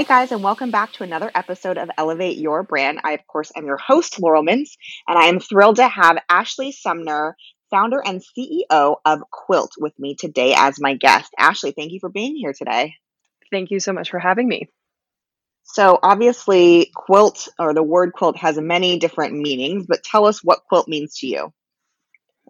Hi, guys, and welcome back to another episode of Elevate Your Brand. I, of course, am your host, Laurel Mintz, and I am thrilled to have Ashley Sumner, founder and CEO of Quilt, with me today as my guest. Ashley, thank you for being here today. Thank you so much for having me. So, obviously, quilt or the word quilt has many different meanings, but tell us what quilt means to you.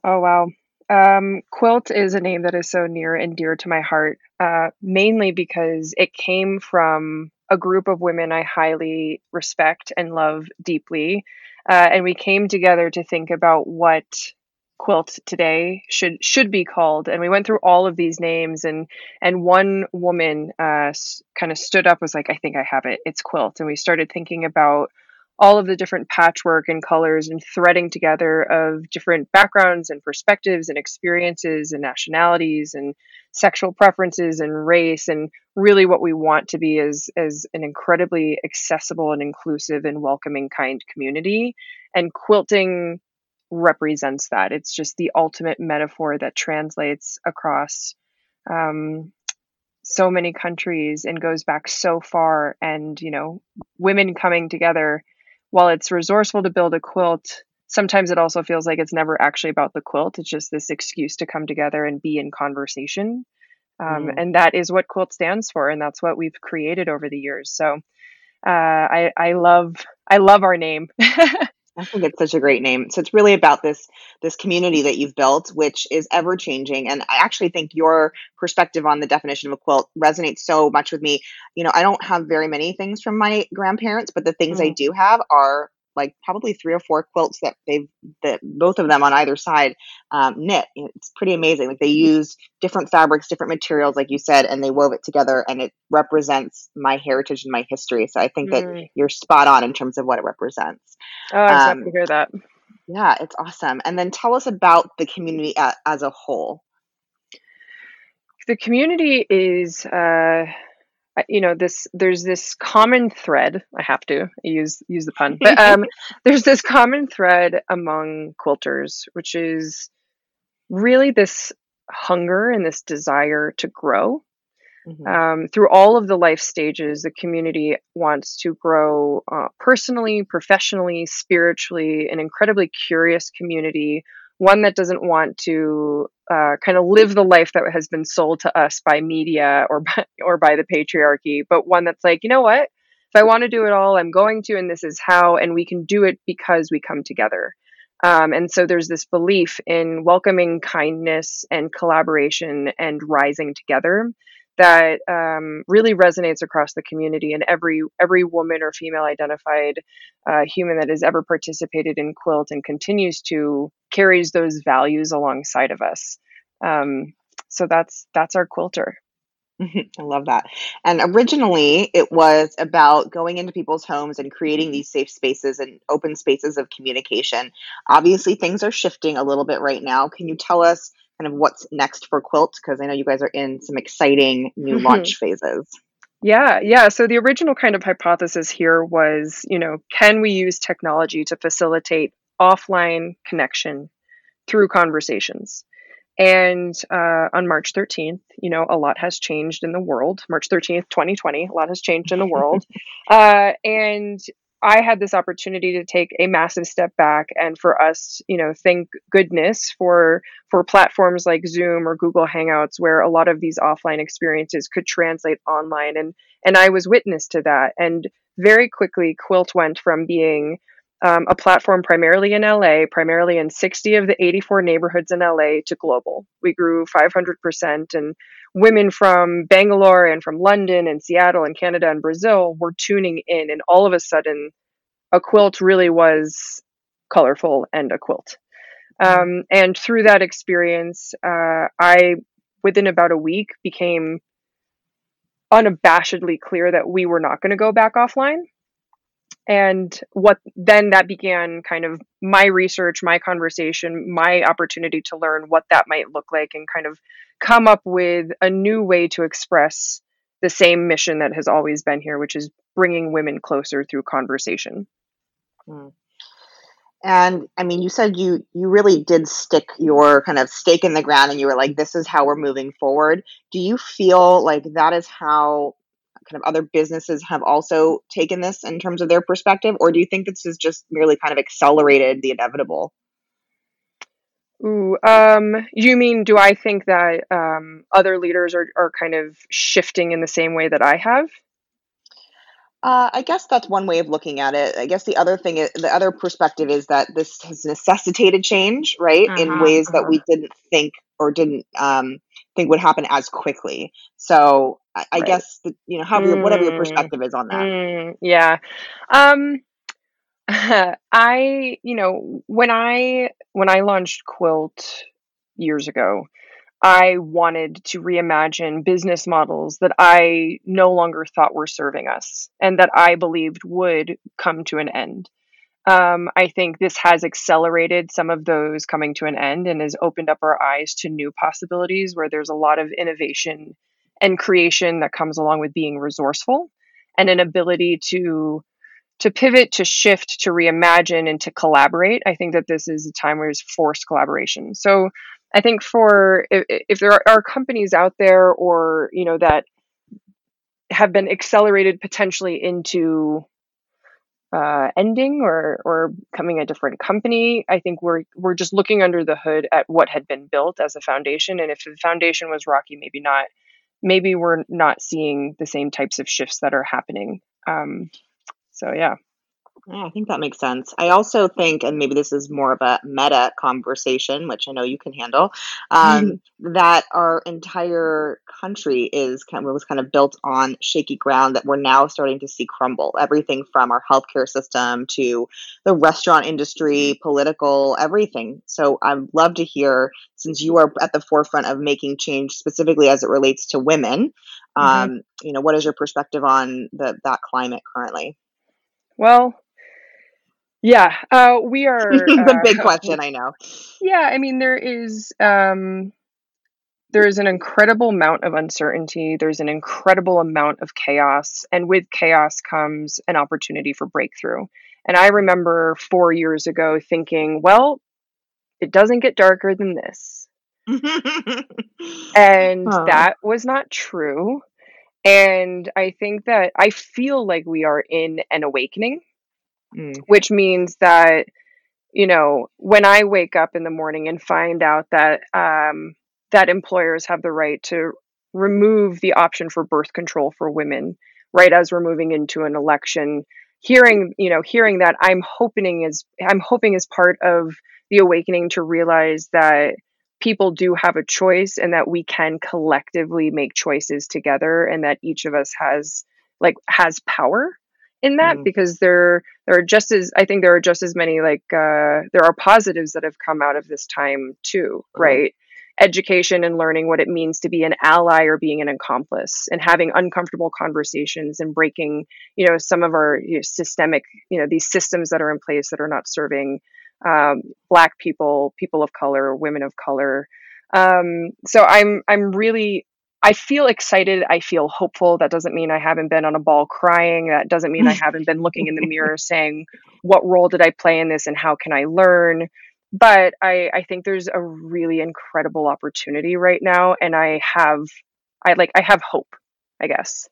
Oh, wow. Um, quilt is a name that is so near and dear to my heart, uh, mainly because it came from a group of women I highly respect and love deeply. Uh, and we came together to think about what quilt today should should be called and we went through all of these names and and one woman uh, kind of stood up was like i think i have it it's quilt and we started thinking about all of the different patchwork and colors and threading together of different backgrounds and perspectives and experiences and nationalities and sexual preferences and race and really what we want to be is as an incredibly accessible and inclusive and welcoming kind community. And quilting represents that. It's just the ultimate metaphor that translates across um, so many countries and goes back so far. And you know women coming together while it's resourceful to build a quilt, sometimes it also feels like it's never actually about the quilt. It's just this excuse to come together and be in conversation. Um, mm. And that is what quilt stands for, and that's what we've created over the years. So uh, I, I love I love our name. I think it's such a great name. So it's really about this this community that you've built, which is ever changing. And I actually think your perspective on the definition of a quilt resonates so much with me. You know, I don't have very many things from my grandparents, but the things mm. I do have are like probably three or four quilts that they've that both of them on either side um, knit. It's pretty amazing. Like they use different fabrics, different materials, like you said, and they wove it together, and it represents my heritage and my history. So I think mm. that you're spot on in terms of what it represents. Oh, I'm um, happy to hear that. Yeah, it's awesome. And then tell us about the community as a whole. The community is. Uh you know this there's this common thread i have to use use the pun but um there's this common thread among quilters which is really this hunger and this desire to grow mm-hmm. um, through all of the life stages the community wants to grow uh, personally professionally spiritually an incredibly curious community one that doesn't want to uh, kind of live the life that has been sold to us by media or by, or by the patriarchy, but one that's like, you know what? If I want to do it all, I'm going to, and this is how, and we can do it because we come together. Um, and so there's this belief in welcoming kindness and collaboration and rising together that um, really resonates across the community and every every woman or female identified uh, human that has ever participated in quilt and continues to carries those values alongside of us um, so that's that's our quilter I love that. And originally, it was about going into people's homes and creating these safe spaces and open spaces of communication. Obviously, things are shifting a little bit right now. Can you tell us kind of what's next for Quilt? Because I know you guys are in some exciting new mm-hmm. launch phases. Yeah, yeah. So the original kind of hypothesis here was, you know, can we use technology to facilitate offline connection through conversations? And uh, on March 13th, you know, a lot has changed in the world. March 13th, 2020, a lot has changed in the world. uh, and I had this opportunity to take a massive step back and for us, you know, thank goodness for for platforms like Zoom or Google Hangouts where a lot of these offline experiences could translate online and and I was witness to that and very quickly Quilt went from being um, a platform primarily in LA, primarily in 60 of the 84 neighborhoods in LA to global. We grew 500% and women from Bangalore and from London and Seattle and Canada and Brazil were tuning in. And all of a sudden, a quilt really was colorful and a quilt. Um, and through that experience, uh, I, within about a week, became unabashedly clear that we were not going to go back offline and what then that began kind of my research my conversation my opportunity to learn what that might look like and kind of come up with a new way to express the same mission that has always been here which is bringing women closer through conversation mm. and i mean you said you you really did stick your kind of stake in the ground and you were like this is how we're moving forward do you feel like that is how kind of other businesses have also taken this in terms of their perspective, or do you think this has just merely kind of accelerated the inevitable? Ooh, um, you mean do I think that um, other leaders are, are kind of shifting in the same way that I have? Uh, I guess that's one way of looking at it. I guess the other thing, is, the other perspective is that this has necessitated change, right, in Uh-huh, ways that uh-huh. we didn't think or didn't um, think would happen as quickly. So I, I Right. guess that, you know, however, your, whatever your Mm, perspective is on that. mm, yeah. Um, I, you know, when I when I launched Quilt years ago, I wanted to reimagine business models that I no longer thought were serving us and that I believed would come to an end. Um, I think this has accelerated some of those coming to an end and has opened up our eyes to new possibilities where there's a lot of innovation and creation that comes along with being resourceful and an ability to to pivot, to shift, to reimagine, and to collaborate. I think that this is a time where there's forced collaboration. So I think for if, if there are, companies out there or you know that have been accelerated potentially into uh, ending or or coming a different company. I think we're we're just looking under the hood at what had been built as a foundation, and if the foundation was rocky, maybe not. Maybe we're not seeing the same types of shifts that are happening. Um, so yeah. Yeah, I think that makes sense. I also think, and maybe this is more of a meta conversation, which I know you can handle, um, that our entire country is kind of was kind of built on shaky ground that we're now starting to see crumble. Everything from our healthcare system to the restaurant industry, political, everything. So I'd love to hear, since you are at the forefront of making change specifically as it relates to women, hmm um, you know, what is your perspective on the that climate currently? Well, yeah, uh, we are. the Uh, big question, I know. yeah, I mean, there is um, there is an incredible amount of uncertainty. There's an incredible amount of chaos, and with chaos comes an opportunity for breakthrough. And I remember four years ago thinking, well, it doesn't get darker than this, and oh. that was not true. And I think that I feel like we are in an awakening, Mm. which means that you know, when I wake up in the morning and find out that um, that employers have the right to remove the option for birth control for women, right as we're moving into an election, hearing you know, hearing that, I'm hoping is I'm hoping is part of the awakening to realize that people do have a choice and that we can collectively make choices together and that each of us has like has power in that Mm. because there there are just as I think there are just as many like uh, there are positives that have come out of this time too, Right. right? Education and learning what it means to be an ally or being an accomplice, and having uncomfortable conversations and breaking, you know, some of our you know, systemic, you know, these systems that are in place that are not serving um, Black people, people of color, women of color. Um, so I'm I'm really I feel excited. I feel hopeful. That doesn't mean I haven't been on a ball crying. That doesn't mean I haven't been looking in the mirror saying, what role did I play in this and how can I learn? But I, I think there's a really incredible opportunity right now. And I have, I like, I have hope, I guess.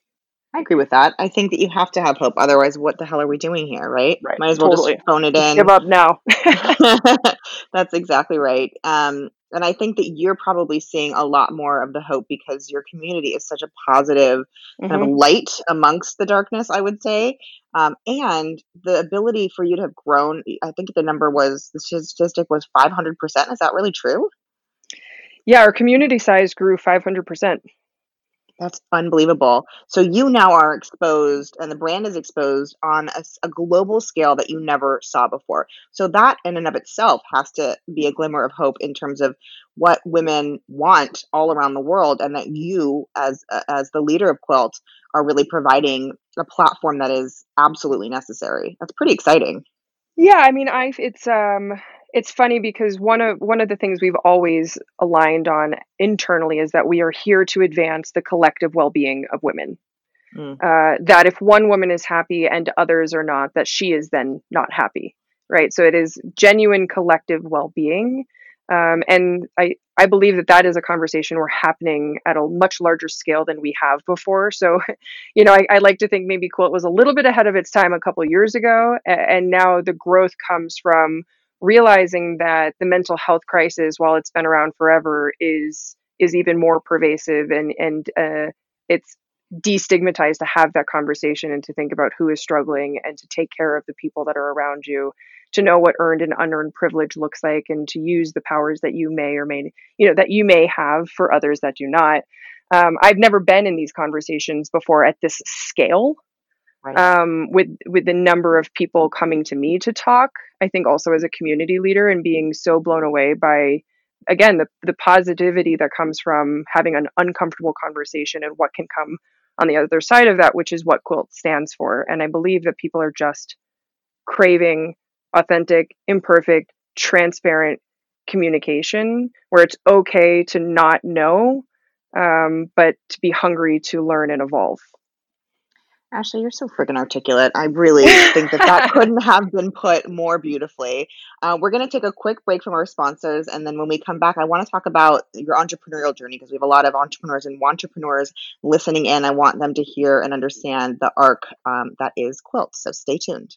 I agree with that. I think that you have to have hope. Otherwise, what the hell are we doing here, right? Right. Might as well just Totally. phone it in. give up now. That's exactly right. Um, and I think that you're probably seeing a lot more of the hope because your community is such a positive kind of hmm light amongst the darkness, I would say. Um, and the ability for you to have grown, I think the number was, the statistic was 500%. Is that really true? Yeah. Our community size grew 500%. That's unbelievable. So you now are exposed, and the brand is exposed on a global scale that you never saw before. So that, in and of itself, has to be a glimmer of hope in terms of what women want all around the world, and that you, as uh, as the leader of Quilt, are really providing a platform that is absolutely necessary. That's pretty exciting. Yeah, I mean, I it's um it's funny because one of one of the things we've always aligned on internally is that we are here to advance the collective well-being of women. Mm, Uh, that if one woman is happy and others are not, that she is then not happy, right? So it is genuine collective well-being. Um, and I, I believe that that is a conversation we're happening at a much larger scale than we have before. So, you know, I, I like to think maybe Quilt was a little bit ahead of its time a couple years ago, and now the growth comes from realizing that the mental health crisis, while it's been around forever, is is even more pervasive and and uh, it's destigmatized to have that conversation and to think about who is struggling and to take care of the people that are around you to know what earned and unearned privilege looks like and to use the powers that you may or may you know that you may have for others that do not. Um, i've never been in these conversations before at this scale right. um, with with the number of people coming to me to talk. I think also as a community leader and being so blown away by again the, the positivity that comes from having an uncomfortable conversation and what can come on the other side of that which is what quilt stands for. And i believe that people are just craving authentic imperfect transparent communication where it's okay to not know um, but to be hungry to learn and evolve Ashley, you're so freaking articulate. I really think that that couldn't have been put more beautifully. Uh, we're going to take a quick break from our sponsors. And then when we come back, I want to talk about your entrepreneurial journey because we have a lot of entrepreneurs and entrepreneurs listening in. I want them to hear and understand the arc um, that is Quilt. So stay tuned.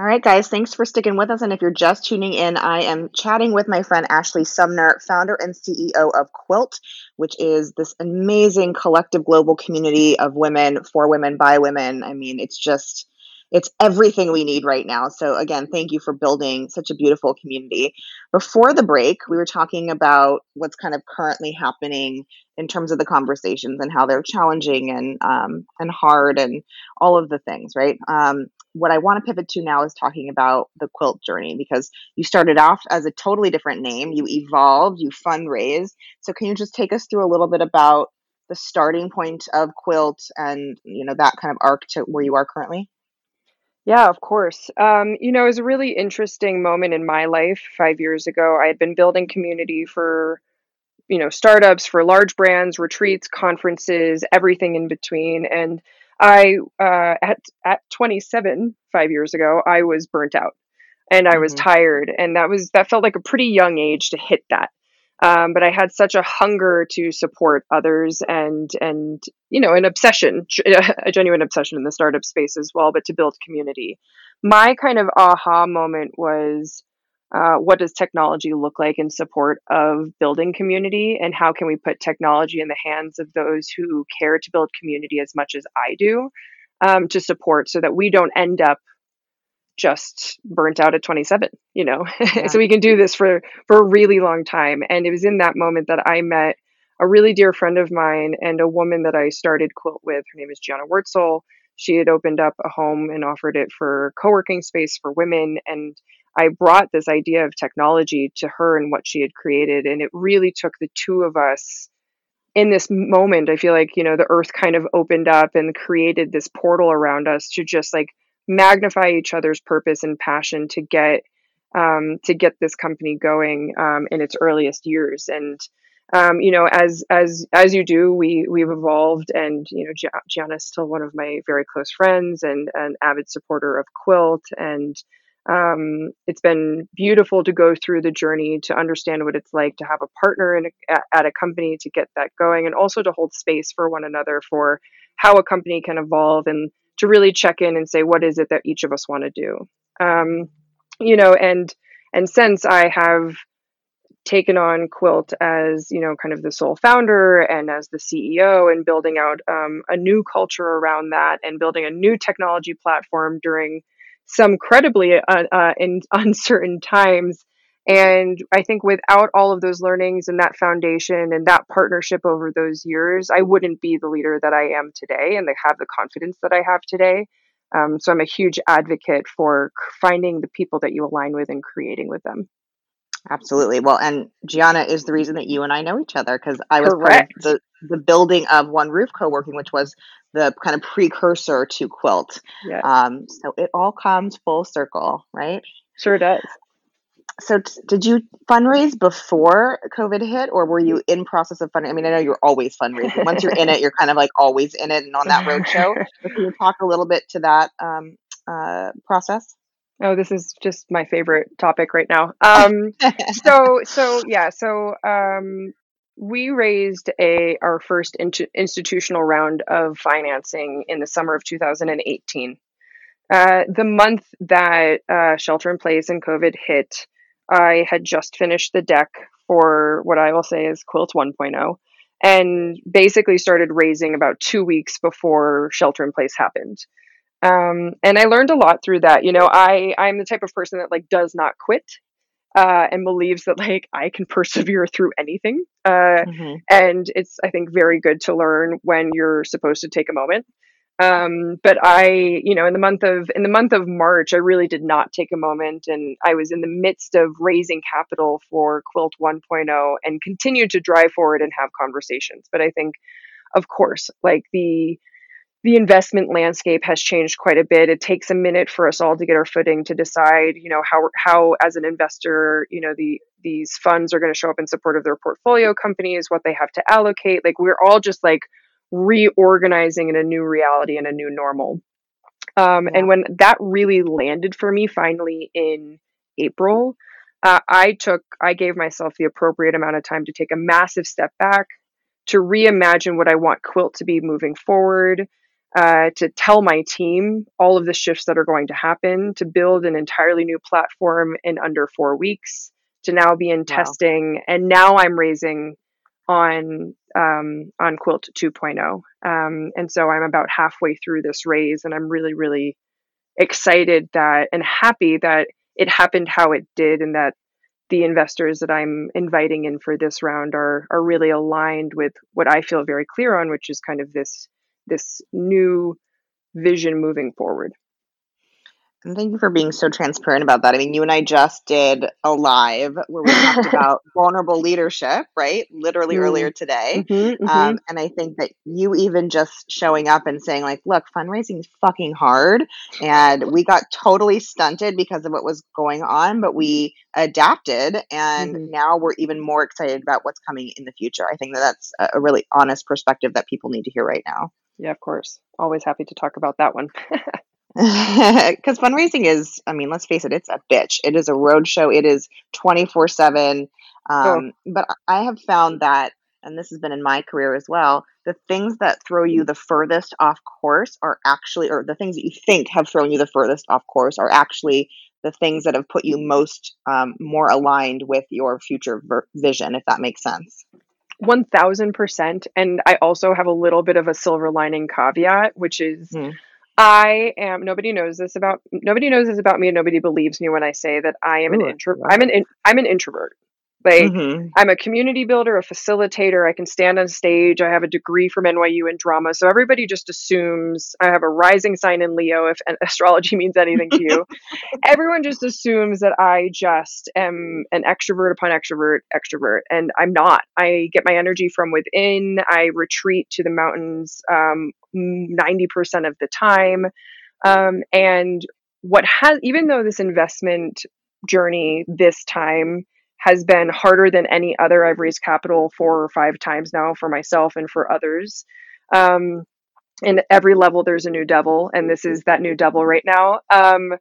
All right, guys, thanks for sticking with us. And if you're just tuning in, I am chatting with my friend Ashley Sumner, founder and CEO of Quilt, which is this amazing collective global community of women for women by women. I mean, it's just it's everything we need right now. So, again, thank you for building such a beautiful community. Before the break, we were talking about what's kind of currently happening in terms of the conversations and how they're challenging and um, and hard and all of the things, right? Um, what I want to pivot to now is talking about the quilt journey because you started off as a totally different name, you evolved, you fundraised. So can you just take us through a little bit about the starting point of quilt and you know that kind of arc to where you are currently? Yeah, of course. Um, you know, it was a really interesting moment in my life five years ago. I had been building community for you know startups for large brands retreats conferences everything in between and I uh, at at 27 five years ago, I was burnt out and I was mm-hmm. tired, and that was that felt like a pretty young age to hit that. Um, but I had such a hunger to support others and and you know an obsession, a genuine obsession in the startup space as well, but to build community. My kind of aha moment was uh, what does technology look like in support of building community? And how can we put technology in the hands of those who care to build community as much as i do um, to support so that we don't end up just burnt out at 27 you know? Yeah. so we can do this for for a really long time. And it was in that moment that i met a really dear friend of mine and a woman that i started quilt with. Her name is gianna wurtzel. She had opened up a home and offered it for co-working space for women. And I brought this idea of technology to her and what she had created. And it really took the two of us in this moment. I feel like, you know, the earth kind of opened up and created this portal around us to just like magnify each other's purpose and passion to get um, to get this company going um, in its earliest years. And um, you know, as as as you do, we we've evolved, and you know, Gianna is still one of my very close friends and an avid supporter of Quilt, and um, it's been beautiful to go through the journey to understand what it's like to have a partner in a, at a company to get that going and also to hold space for one another for how a company can evolve and to really check in and say what is it that each of us want to do? Um, you know and and since i have taken on quilt as you know kind of the sole founder and as the ceo and building out um, a new culture around that and building a new technology platform during some credibly uh, uh, in uncertain times. And I think without all of those learnings and that foundation and that partnership over those years, I wouldn't be the leader that I am today and have the confidence that I have today. Um, so I'm a huge advocate for finding the people that you align with and creating with them. Absolutely. Well, and Gianna is the reason that you and I know each other because I was Correct. part of the, the building of One Roof Co-working, which was the kind of precursor to Quilt. Yes. Um, so it all comes full circle, right? Sure does. So, t- did you fundraise before COVID hit, or were you in process of fundraising? I mean, I know you're always fundraising. Once you're in it, you're kind of like always in it and on that roadshow. can you talk a little bit to that um, uh, process? Oh, this is just my favorite topic right now. Um, so, so yeah, so um, we raised a our first int- institutional round of financing in the summer of 2018. Uh, the month that uh, shelter in place and COVID hit, I had just finished the deck for what I will say is Quilt 1.0 and basically started raising about two weeks before shelter in place happened. Um, and I learned a lot through that. You know, I I'm the type of person that like does not quit uh, and believes that like I can persevere through anything. Uh, mm-hmm. And it's I think very good to learn when you're supposed to take a moment. Um, but I, you know, in the month of in the month of March, I really did not take a moment, and I was in the midst of raising capital for Quilt 1.0 and continued to drive forward and have conversations. But I think, of course, like the the investment landscape has changed quite a bit. It takes a minute for us all to get our footing to decide, you know, how how as an investor, you know, the these funds are going to show up in support of their portfolio companies, what they have to allocate. Like we're all just like reorganizing in a new reality and a new normal. Um, yeah. And when that really landed for me finally in April, uh, I took I gave myself the appropriate amount of time to take a massive step back to reimagine what I want Quilt to be moving forward uh, to tell my team all of the shifts that are going to happen, to build an entirely new platform in under four weeks, to now be in wow. testing, and now I'm raising on um, on Quilt 2.0, um, and so I'm about halfway through this raise, and I'm really really excited that and happy that it happened how it did, and that the investors that I'm inviting in for this round are are really aligned with what I feel very clear on, which is kind of this this new vision moving forward. And thank you for being so transparent about that. I mean, you and I just did a live where we talked about vulnerable leadership, right? Literally mm. earlier today. Mm-hmm, mm-hmm. Um, and I think that you even just showing up and saying, like, look, fundraising is fucking hard. And we got totally stunted because of what was going on, but we adapted. And mm-hmm. now we're even more excited about what's coming in the future. I think that that's a really honest perspective that people need to hear right now. Yeah, of course. Always happy to talk about that one. Because fundraising is, I mean, let's face it, it's a bitch. It is a roadshow. It is 24 7. Um, oh. But I have found that, and this has been in my career as well, the things that throw you the furthest off course are actually, or the things that you think have thrown you the furthest off course are actually the things that have put you most um, more aligned with your future ver- vision, if that makes sense. 1000%. And I also have a little bit of a silver lining caveat, which is mm. I am nobody knows this about nobody knows this about me and nobody believes me when I say that I am Ooh, an introvert. I'm an in, I'm an introvert. Like mm-hmm. I'm a community builder, a facilitator. I can stand on stage. I have a degree from NYU in drama. So everybody just assumes I have a rising sign in Leo if astrology means anything to you. Everyone just assumes that I just am an extrovert upon extrovert, extrovert. And I'm not. I get my energy from within. I retreat to the mountains um, 90% of the time. Um, and what has, even though this investment journey this time has been harder than any other. I've raised capital four or five times now for myself and for others. Um, and every level, there's a new devil, and this is that new devil right now. Um,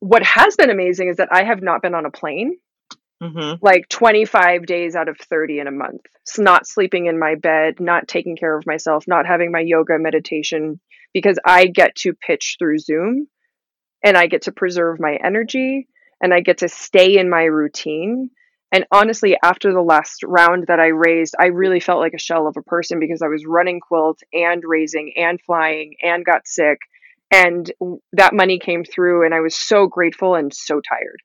what has been amazing is that I have not been on a plane mm-hmm. like 25 days out of 30 in a month. It's not sleeping in my bed, not taking care of myself, not having my yoga meditation because I get to pitch through Zoom and I get to preserve my energy and I get to stay in my routine. And honestly, after the last round that I raised, I really felt like a shell of a person because I was running quilt and raising and flying and got sick. And that money came through, and I was so grateful and so tired.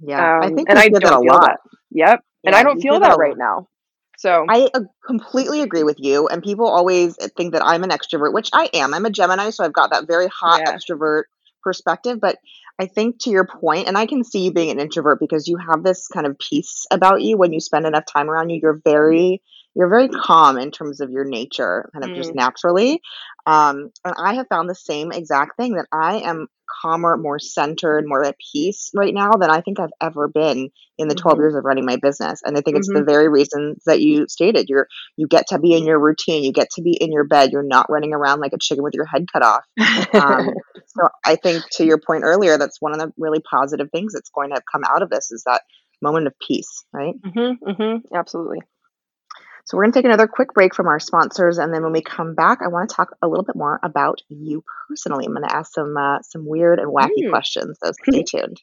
Yeah, um, I think and I did a lot. That. Yep, yeah, and I don't feel that right now. So I uh, completely agree with you. And people always think that I'm an extrovert, which I am. I'm a Gemini, so I've got that very hot yeah. extrovert perspective. But I think to your point, and I can see you being an introvert because you have this kind of peace about you when you spend enough time around you. You're very you're very calm in terms of your nature, kind of mm. just naturally. Um, and I have found the same exact thing that I am calmer, more centered, more at peace right now than I think I've ever been in the 12 Mhm. years of running my business. And I think it's the Mhm. very reasons that you stated. You're you get to be in your routine, you get to be in your bed, you're not running around like a chicken with your head cut off. Um, so I think to your point earlier, that's one of the really positive things that's going to come out of this is that moment of peace, right? Mhm, mhm, absolutely. So we're going to take another quick break from our sponsors, and then when we come back, I want to talk a little bit more about you personally. I'm going to ask some uh, some weird and wacky Mm. questions, so stay tuned.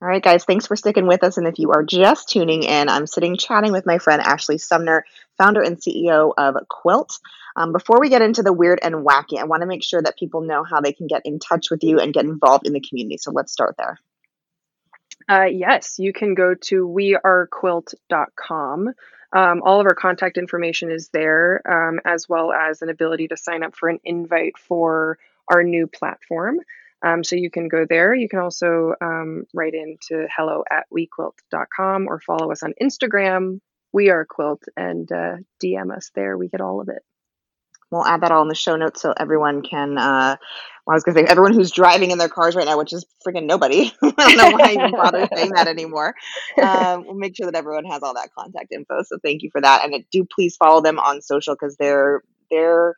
All right, guys, thanks for sticking with us. And if you are just tuning in, I'm sitting chatting with my friend Ashley Sumner, founder and CEO of Quilt. Um, before we get into the weird and wacky, I want to make sure that people know how they can get in touch with you and get involved in the community. So let's start there. Uh, yes, you can go to wearequilt.com. Um, all of our contact information is there, um, as well as an ability to sign up for an invite for our new platform. Um, so you can go there. You can also um, write in to hello at wequilt.com or follow us on Instagram, We Are Quilt, and uh, DM us there. We get all of it. We'll add that all in the show notes so everyone can. Uh, well, I was going to say everyone who's driving in their cars right now, which is freaking nobody. I don't know why I even bother saying that anymore. Um, we'll make sure that everyone has all that contact info. So thank you for that, and do please follow them on social because they're they're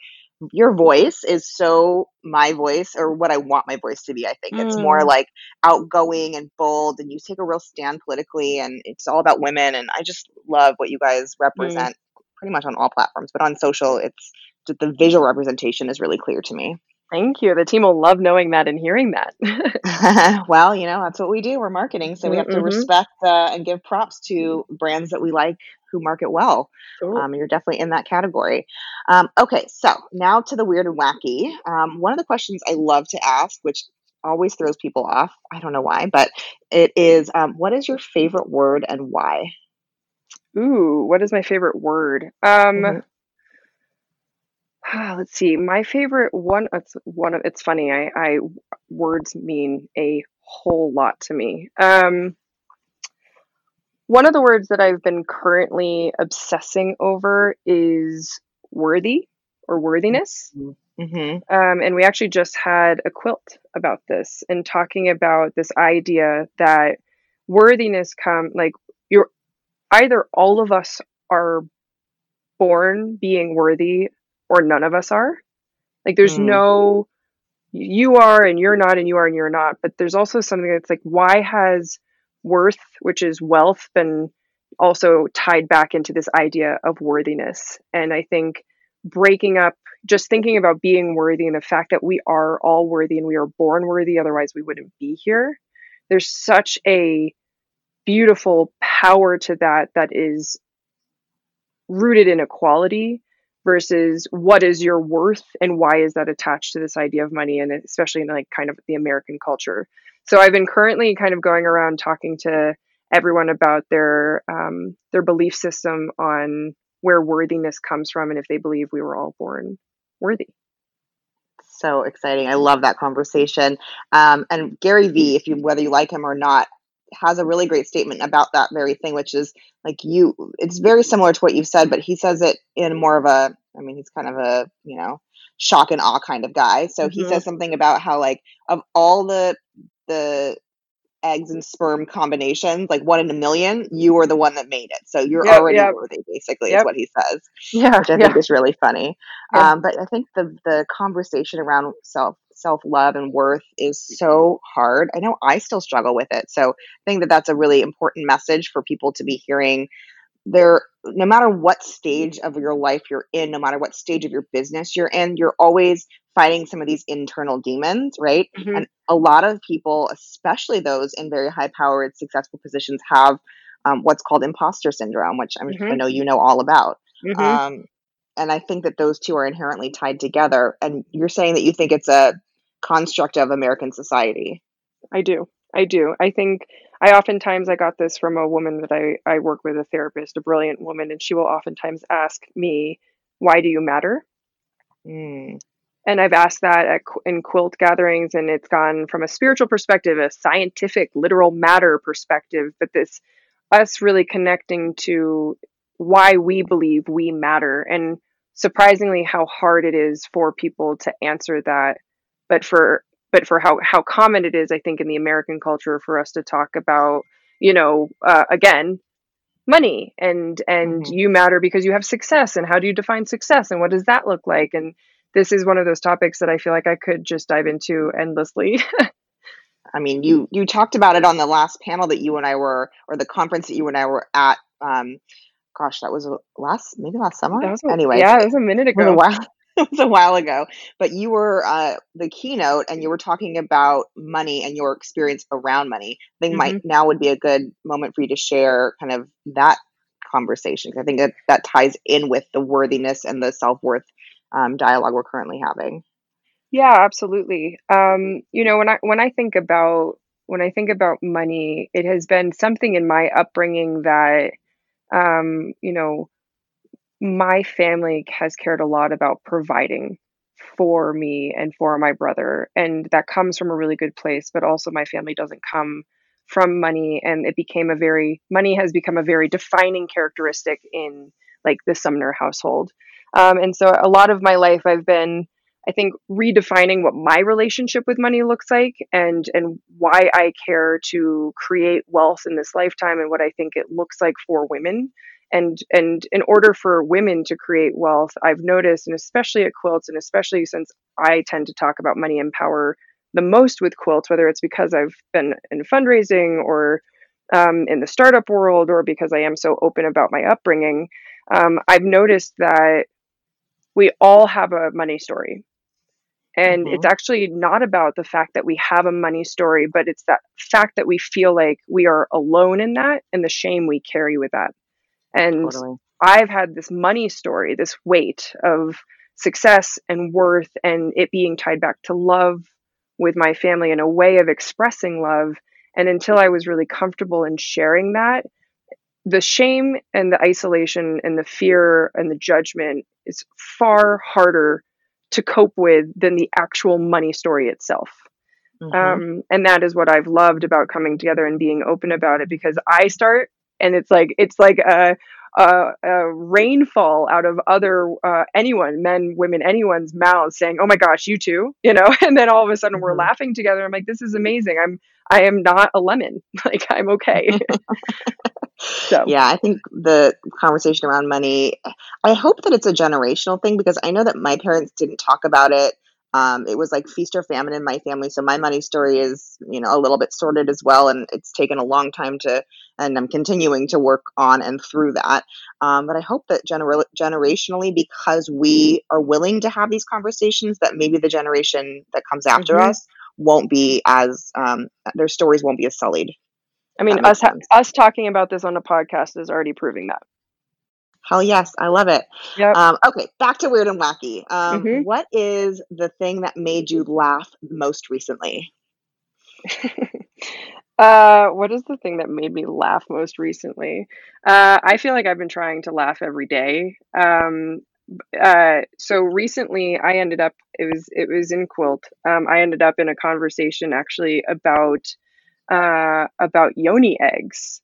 your voice is so my voice or what I want my voice to be. I think it's more Mm. like outgoing and bold, and you take a real stand politically, and it's all about women. And I just love what you guys represent, pretty much on all platforms, but on social, it's the- the visual representation is really clear to me. Thank you. The team will love knowing that and hearing that. well, you know, that's what we do. We're marketing, so we have to Mhm. respect uh, and give props to brands that we like who market well. Cool. Um, you're definitely in that category. Um, okay, so now to the weird and wacky. Um, one of the questions I love to ask, which always throws people off, I don't know why, but it is um, what is your favorite word and why? Ooh, what is my favorite word? Um, Mhm. Let's see. My favorite one. It's one of. It's funny. I, I words mean a whole lot to me. Um, one of the words that I've been currently obsessing over is worthy or worthiness. hmm Um, and we actually just had a quilt about this and talking about this idea that worthiness come like you're either all of us are born being worthy or none of us are. Like there's Mm. no you are and you're not and you are and you're not. But there's also something that's like why has worth, which is wealth, been also tied back into this idea of worthiness? And I think breaking up just thinking about being worthy and the fact that we are all worthy and we are born worthy, otherwise we wouldn't be here. There's such a beautiful power to that that is rooted in equality versus what is your worth and why is that attached to this idea of money and especially in like kind of the American culture. So I've been currently kind of going around talking to everyone about their um, their belief system on where worthiness comes from and if they believe we were all born worthy. So exciting. I love that conversation. Um, and Gary Vee, if you whether you like him or not, has a really great statement about that very thing, which is like you it's very similar to what you've said, but he says it in more of a I mean, he's kind of a, you know, shock and awe kind of guy. So he Mhm. says something about how like of all the the eggs and sperm combinations, like one in a million, you are the one that made it. So you're Yep, already yep. worthy, basically, is what he says Yeah, which I yeah. think is really funny. Um, but I think the the conversation around self self love and worth is so hard. I know I still struggle with it. So I think that that's a really important message for people to be hearing. There, no matter what stage of your life you're in, no matter what stage of your business you're in, you're always fighting some of these internal demons, right? Mhm. And a lot of people, especially those in very high powered, successful positions, have um, what's called imposter syndrome, which I'm, I Mhm. know you know all about. Mhm. Um, and I think that those two are inherently tied together. And you're saying that you think it's a construct of American society. I do. I do. I think I oftentimes I got this from a woman that I I work with, a therapist, a brilliant woman, and she will oftentimes ask me, "Why do you matter?" Mm, And I've asked that at, in quilt gatherings, and it's gone from a spiritual perspective, a scientific, literal matter perspective, but this us really connecting to why we believe we matter. And surprisingly how hard it is for people to answer that but for but for how how common it is i think in the american culture for us to talk about you know uh, again money and and mm-hmm. you matter because you have success and how do you define success and what does that look like? And this is one of those topics that i feel like i could just dive into endlessly. I mean you you talked about it on the last panel that you and i were or the conference that you and i were at um gosh that was last maybe last summer? A, anyway. yeah it was a minute ago a while it was a while ago, but you were uh, the keynote and you were talking about money and your experience around money. I think mm-hmm. might now would be a good moment for you to share kind of that conversation. I think that that ties in with the worthiness and the self worth um, dialogue we're currently having. Yeah, absolutely. Um, you know, when I when I think about when I think about money, it has been something in my upbringing that, um, you know, my family has cared a lot about providing for me and for my brother and that comes from a really good place but also my family doesn't come from money and it became a very money has become a very defining characteristic in like the sumner household. Um, and so a lot of my life i've been i think redefining what my relationship with money looks like and and why i care to create wealth in this lifetime and what i think it looks like for women and and in order for women to create wealth i've noticed and especially at quilts and especially since i tend to talk about money and power the most with quilts whether it's because i've been in fundraising or um, in the startup world or because i am so open about my upbringing um, i've noticed that we all have a money story and mm-hmm. it's actually not about the fact that we have a money story but it's that fact that we feel like we are alone in that and the shame we carry with that and totally. I've had this money story, this weight of success and worth, and it being tied back to love with my family and a way of expressing love. And until I was really comfortable in sharing that, the shame and the isolation and the fear and the judgment is far harder to cope with than the actual money story itself. Mm-hmm. Um, and that is what I've loved about coming together and being open about it because I start and it's like it's like a a, a rainfall out of other uh, anyone, men, women, anyone's mouths saying, "Oh my gosh, you too," you know, and then all of a sudden mm-hmm. we're laughing together. I'm like, "This is amazing. I'm I am not a lemon. like I'm okay." so yeah, I think the conversation around money. I hope that it's a generational thing because I know that my parents didn't talk about it um, it was like feast or famine in my family. So my money story is, you know, a little bit sorted as well. And it's taken a long time to, and I'm continuing to work on and through that. Um, but I hope that gener- generationally, because we are willing to have these conversations, that maybe the generation that comes after mm-hmm. us won't be as, um, their stories won't be as sullied. I mean, us ha- us talking about this on a podcast is already proving that. Hell yes, I love it. Yep. Um, okay, back to weird and wacky. Um, mm-hmm. what is the thing that made you laugh most recently? uh, what is the thing that made me laugh most recently? Uh, I feel like I've been trying to laugh every day. Um, uh, so recently, I ended up. It was it was in quilt. Um, I ended up in a conversation actually about uh, about yoni eggs.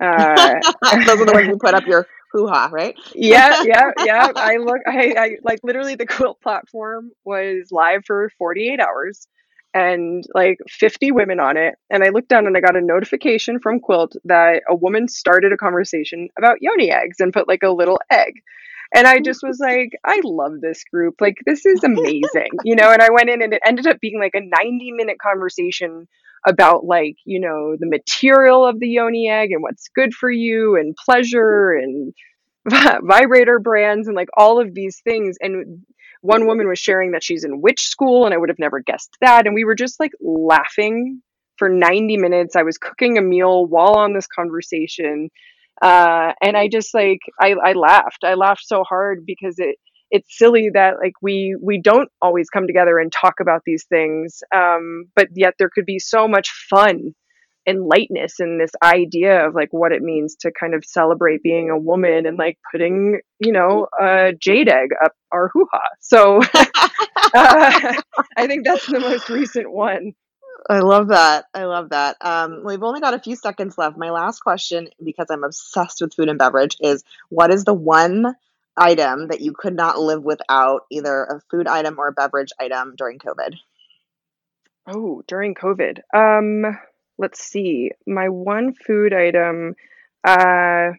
Uh, Those are the ones you put up your hoo ha, right? yeah, yeah, yeah. I look, I, I like literally the quilt platform was live for 48 hours and like 50 women on it. And I looked down and I got a notification from Quilt that a woman started a conversation about yoni eggs and put like a little egg. And I just was like, I love this group. Like, this is amazing, you know? And I went in and it ended up being like a 90 minute conversation about like you know the material of the yoni egg and what's good for you and pleasure and vibrator brands and like all of these things. And one woman was sharing that she's in witch school and i would have never guessed that. And we were just like laughing for 90 minutes. I was cooking a meal while on this conversation. Uh, and i just like I, I laughed. I laughed so hard because it it's silly that like we we don't always come together and talk about these things um, but yet there could be so much fun and lightness in this idea of like what it means to kind of celebrate being a woman and like putting you know a jade egg up our hoo-ha so uh, i think that's the most recent one I love that. I love that. Um, we've only got a few seconds left. My last question, because I'm obsessed with food and beverage, is what is the one item that you could not live without, either a food item or a beverage item during COVID? Oh, during COVID. Um, let's see. My one food item, uh,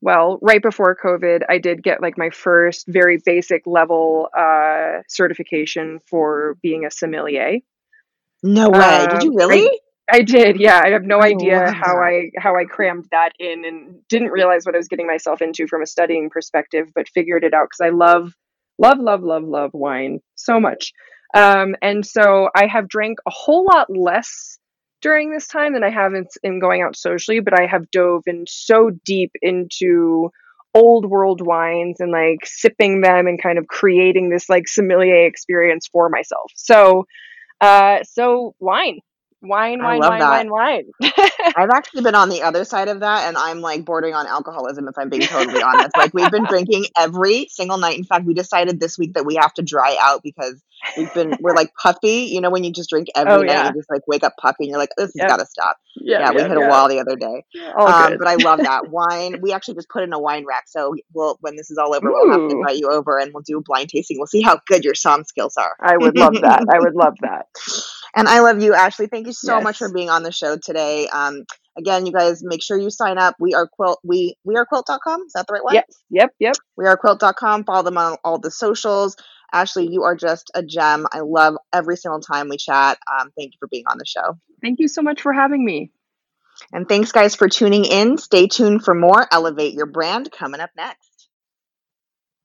well, right before COVID, I did get like my first very basic level uh, certification for being a sommelier. No way. Did you Um, really? I I did, yeah. I have no I idea love how. I how I crammed that in and didn't realize what I was getting myself into from a studying perspective, but figured it out because I love, love, love, love, love wine so much. Um, and so I have drank a whole lot less during this time than I have in, in going out socially, but I have dove in so deep into old world wines and like sipping them and kind of creating this like sommelier experience for myself. So uh, so wine, wine, wine, wine, that. wine, wine. I've actually been on the other side of that, and I'm like bordering on alcoholism if I'm being totally honest. Like we've been drinking every single night. In fact, we decided this week that we have to dry out because we've been we're like puffy. You know when you just drink Oh every night yeah. you just like wake up puffy and you're like, this has got to stop. Yep. Yeah, we Yep. hit a wall the other day. Um, but I love that wine. We actually just put in a wine rack, so we'll when this is all over, we'll have to Ooh. invite you over and we'll do a blind tasting. We'll see how good your som skills are. I would love that. I would love that. And I love you, Ashley. Thank you so much for being on the show today. Um, again, you guys make sure you sign up. We are quilt we we are quilt.com. Is that the right one? Yes. Yep. Yep. We are quilt.com. Follow them on all the socials. Ashley, you are just a gem. I love every single time we chat. Um, thank you for being on the show. Thank you so much for having me. And thanks, guys, for tuning in. Stay tuned for more Elevate Your Brand coming up next.